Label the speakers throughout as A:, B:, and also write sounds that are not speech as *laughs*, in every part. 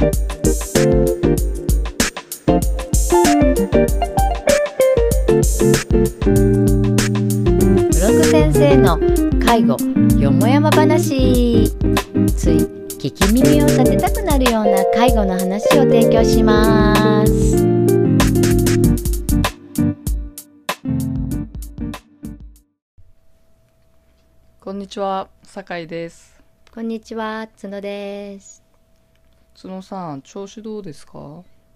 A: ブログ先生の介護よもやま話。つい聞き耳を立てたくなるような介護の話を提供します。
B: こんにちは、酒井です。
A: こんにちは角です
B: 角さん、調子どうですか？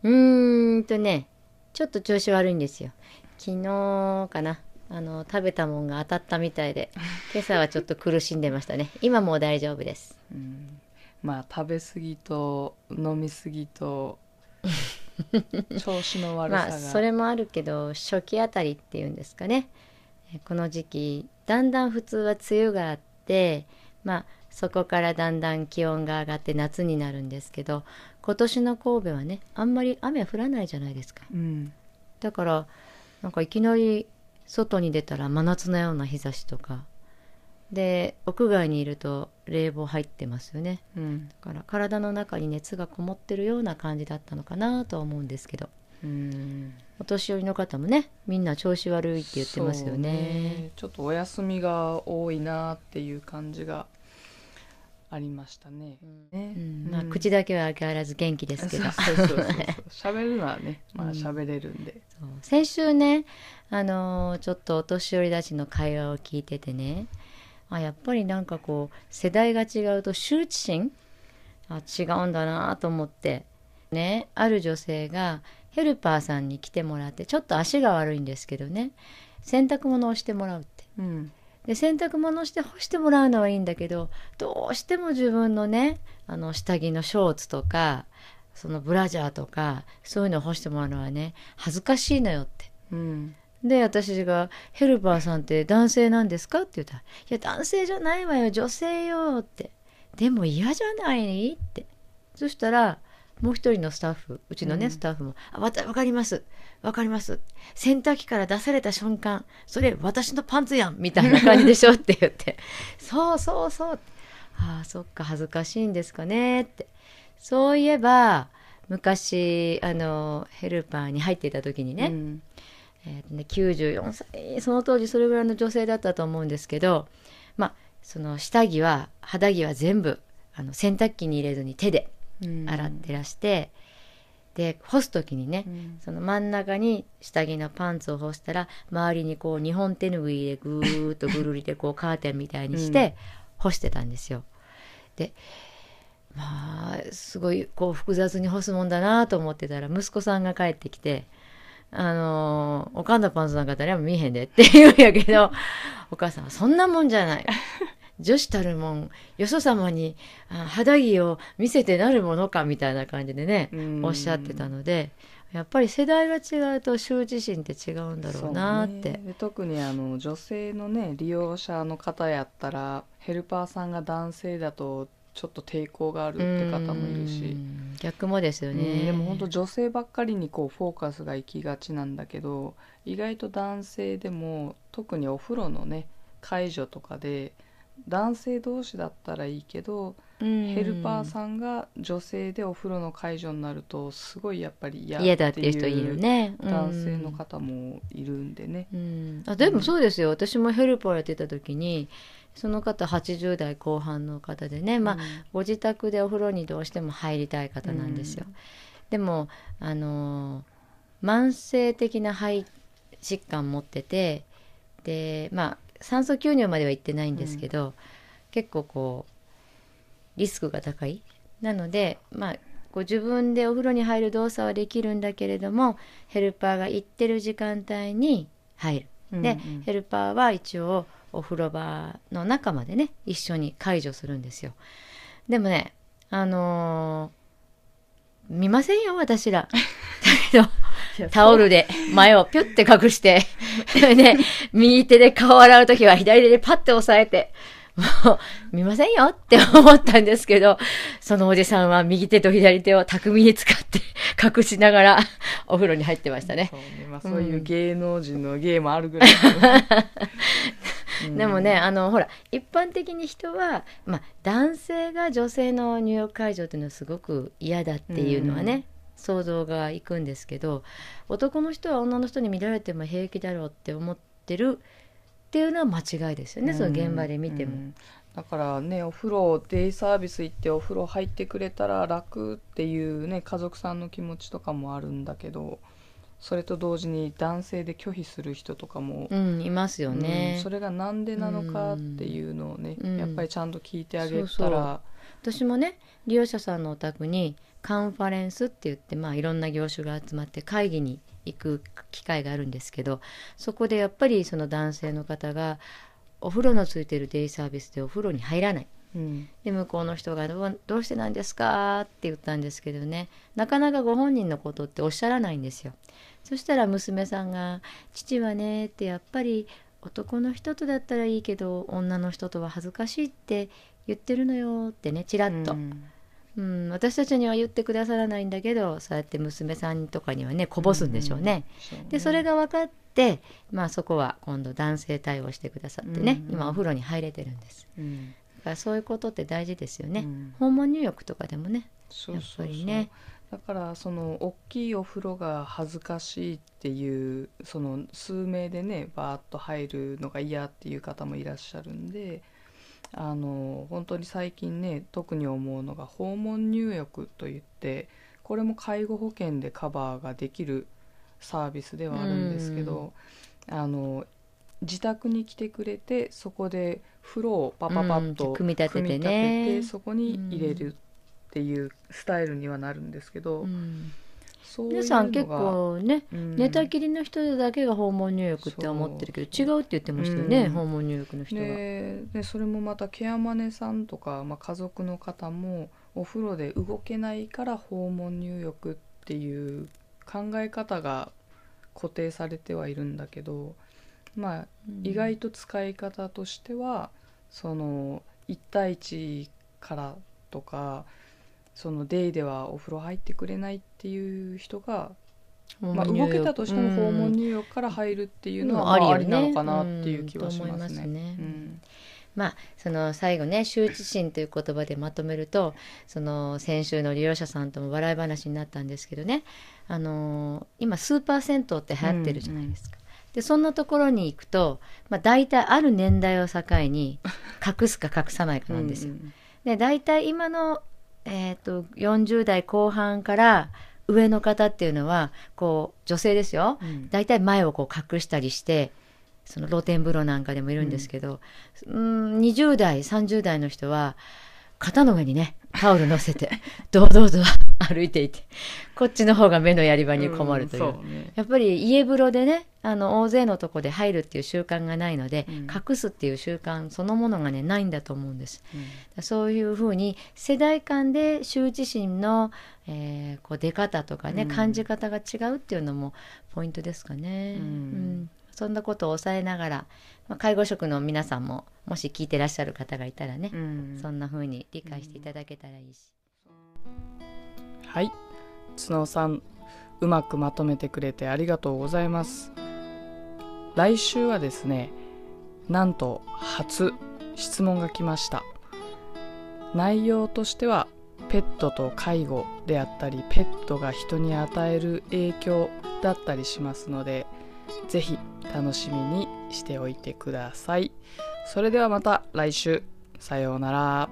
A: うーんとねちょっと調子悪いんですよ。昨日かな。あの食べたもんが当たったみたいで今朝はちょっと苦しんでましたね。今もう大丈夫です。
B: うん、まあ食べ過ぎと飲み過ぎと *laughs* 調子の悪さが、
A: まあそれもあるけど初期あたりっていうんですかね。えこの時期だんだん普通は梅雨があってまあそこからだんだん気温が上がって夏になるんですけど今年の神戸はねあんまり雨降らないじゃないですか。
B: うん、
A: だからなんかいきなり外に出たら真夏のような日差しとか。で屋外にいると冷房入ってますよね。
B: うん、
A: だから体の中に熱がこもってるような感じだったのかなとは思うんですけど。
B: うん、
A: お年寄りの方もねみんな調子悪いって言ってますよ
B: そう
A: ね。
B: ちょっとお休みが多いなっていう感じがありましたね。ね。
A: うん。まあ、
B: うん。
A: 口だけは相変わらず元気ですけど。
B: 喋るのはね、*laughs* まあ
A: うん
B: 喋れるんで。
A: そう。先週ねあのーちょっとお年寄りたちの会話を聞いててね。あやっぱりなんかこう世代が違うと羞恥心？あ違うんだなと思って。ねある女性がヘルパーさんに来てもらってちょっと足が悪いんですけどね。洗濯物をしてもらうって。
B: うん、
A: で洗濯物して干してもらうのはいいんだけどどうしても自分のねあの下着のショーツとかそのブラジャーとかそういうのを干してもらうのはね恥ずかしいのよって。
B: うん、
A: で私が「ヘルパーさんって男性なんですか?」って言ったら「いや男性じゃないわよ女性よ」って「でも嫌じゃない?」ってそしたらもう一人のスタッフうちのね、
B: うん。
A: スタッフも「あわたわかります。わかります。洗濯機から出された瞬間それ私のパンツやん」みたいな感じでしょって言って「*laughs* そうそうそう」ああそっか恥ずかしいんですかねって。そういえば昔あのヘルパーに入っていた時にね、
B: うん。
A: えーとね、94歳その当時それぐらいの女性だったと思うんですけどまあその下着は肌着は全部あの洗濯機に入れずに手で
B: うん
A: 洗ってらして、で干す時にね、
B: うん。
A: その真ん中に下着のパンツを干したら周りにこう2本手拭いでぐーっとぐるりでこうカーテンみたいにして干してたんですよ。でまあすごいこう複雑に干すもんだなと思ってたら息子さんが帰ってきて「あのーおかんのパンツなんか誰も見えへんで」って言うんやけどお母さんは「そんなもんじゃない」女子たるもんよそ様にあ肌着を見せてなるものかみたいな感じでね、
B: うん。
A: おっしゃってたのでやっぱり世代が違うと羞恥心って違うんだろうなって。
B: ね。で特にあの女性のね利用者の方やったらヘルパーさんが男性だとちょっと抵抗があるって方もいるし。
A: う、ん。逆もですよ
B: うん。
A: ね、
B: でも本当女性ばっかりにこうフォーカスが行きがちなんだけど意外と男性でも特にお風呂のね介助とかで男性同士だったらいいけど、ヘルパーさんが女性でお風呂の介助になるとすごいやっぱり嫌
A: 嫌だっていう人いるね。
B: 男性の方もいるんでね。
A: うん、あでもそうですよ、私もヘルパーやってた時にその方80代後半の方でね、まあ、ご自宅でお風呂にどうしても入りたい方なんですよ。
B: うん。
A: でもあのー慢性的な肺疾患持っててでまあ酸素吸入までは行ってないんですけど、結構こうリスクが高い。なのでまあこう自分でお風呂に入る動作はできるんだけれどもヘルパーが行ってる時間帯に入る。で、
B: うんうん。
A: ヘルパーは一応お風呂場の中までね一緒に介助するんですよ。でもねあのー見ませんよ私ら。*laughs* だけどタオルで前をピュッて隠してで *laughs* 右手で顔を洗う時は左手でパッて押さえてもう見ませんよって思ったんですけどそのおじさんは右手と左手を巧みに使って隠しながらお風呂に入ってましたね。
B: そうねまあ、そういう芸能人の芸もあるぐらい、う *laughs* ん
A: でもねあのほら一般的に人は、まあ、男性が女性の入浴介助っていうのはすごく嫌だっていうのはね、
B: うん
A: 想像がいくんですけど男の人は女の人に見られても平気だろうって思ってるっていうのは間違いですよね、その現場で見ても。
B: うん。だからねお風呂デイサービス行ってお風呂入ってくれたら楽っていうね家族さんの気持ちとかもあるんだけどそれと同時に男性で拒否する人とかも、
A: うん、いますよね。
B: うん、それがなんでなのかっていうのをね、
A: うん。
B: やっぱりちゃんと聞いてあげたら
A: そうそう私もね利用者さんのお宅にカンファレンスって言って、まあ、いろんな業種が集まって会議に行く機会があるんですけどそこでやっぱりその男性の方がお風呂のついてるデイサービスでお風呂に入らない
B: うん
A: で向こうの人がどう「どうしてなんですか?」って言ったんですけどねなかなかご本人のことっておっしゃらないんですよ。そしたら娘さんが「父はね」ってやっぱり男の人とだったらいいけど女の人とは恥ずかしいって言ってるのよってねちらっと、
B: うん
A: うん、私たちには言ってくださらないんだけどそうやって娘さんとかにはねこぼすんでしょうね。
B: そうね
A: でそれが分かって、まあ、そこは今度男性対応してくださってね、
B: うん
A: 今お風呂に入れてるんです。
B: うん
A: だからそういうことって大事ですよね。
B: うん
A: 訪問入浴とかでもね。
B: そうそうそう
A: やっぱりね
B: だからその大きいお風呂が恥ずかしいっていうその数名でねバーッと入るのが嫌っていう方もいらっしゃるんであの本当に最近ね特に思うのが訪問入浴といってこれも介護保険でカバーができるサービスではあるんですけど、あの自宅に来てくれてそこで風呂をパパパッと
A: うん組み立ててね。
B: 組み立ててそこに入れるっていうスタイルにはなるんですけど、
A: うん皆さん結構ね、
B: うん。
A: 寝たきりの人だけが訪問入浴って思ってるけど違うって言ってましたよね、
B: うん。
A: 訪問入浴の人は。
B: ででそれもまたケアマネさんとか、まあ、家族の方もお風呂で動けないから訪問入浴っていう考え方が固定されてはいるんだけどまあ
A: うん。
B: 意外と使い方としてはその1対1からとかそのデイではお風呂入ってくれないっていう人が、まあ、動けたとしても訪問入浴から入るっていうのは、まあ、ありなのかなっていう気はし
A: ます
B: ね。
A: ね。
B: うん。
A: まあその最後ね羞恥心という言葉でまとめるとその先週の利用者さんとも笑い話になったんですけどね。あの今スーパー銭湯って流行ってるじゃないですか。でそんなところに行くと、まあ、大体ある年代を境に隠すか隠さないかなんですよ。
B: うん。
A: で大体今の、えー、と40代後半から上の方っていうのはこう女性ですよ。
B: うん。
A: 大体前をこう隠したりしてその露天風呂なんかでもいるんですけど、うん、20代30代の人は肩の上にねタオル乗せて堂々と歩いていてこっちの方が目のやり場に困るという。
B: んそうね
A: やっぱり家風呂でねあの大勢のとこで入るっていう習慣がないので、
B: うん
A: 隠すっていう習慣そのものがねないんだと思うんです。
B: うん
A: そういうふうに世代間で羞恥心の、えーこう出方とかね、
B: うん
A: 感じ方が違うっていうのもポイントですかね。
B: うん
A: そんなことを抑えながら、まあ、介護職の皆さんももし聞いてらっしゃる方がいたらね、
B: うん
A: そんなふうに理解していただけたらいいし。
B: はい。角さんうまくまとめてくれてありがとうございます。来週はですねなんと初質問が来ました。内容としてはペットと介護であったりペットが人に与える影響だったりしますのでぜひ楽しみにしておいてください。それではまた来週。さようなら。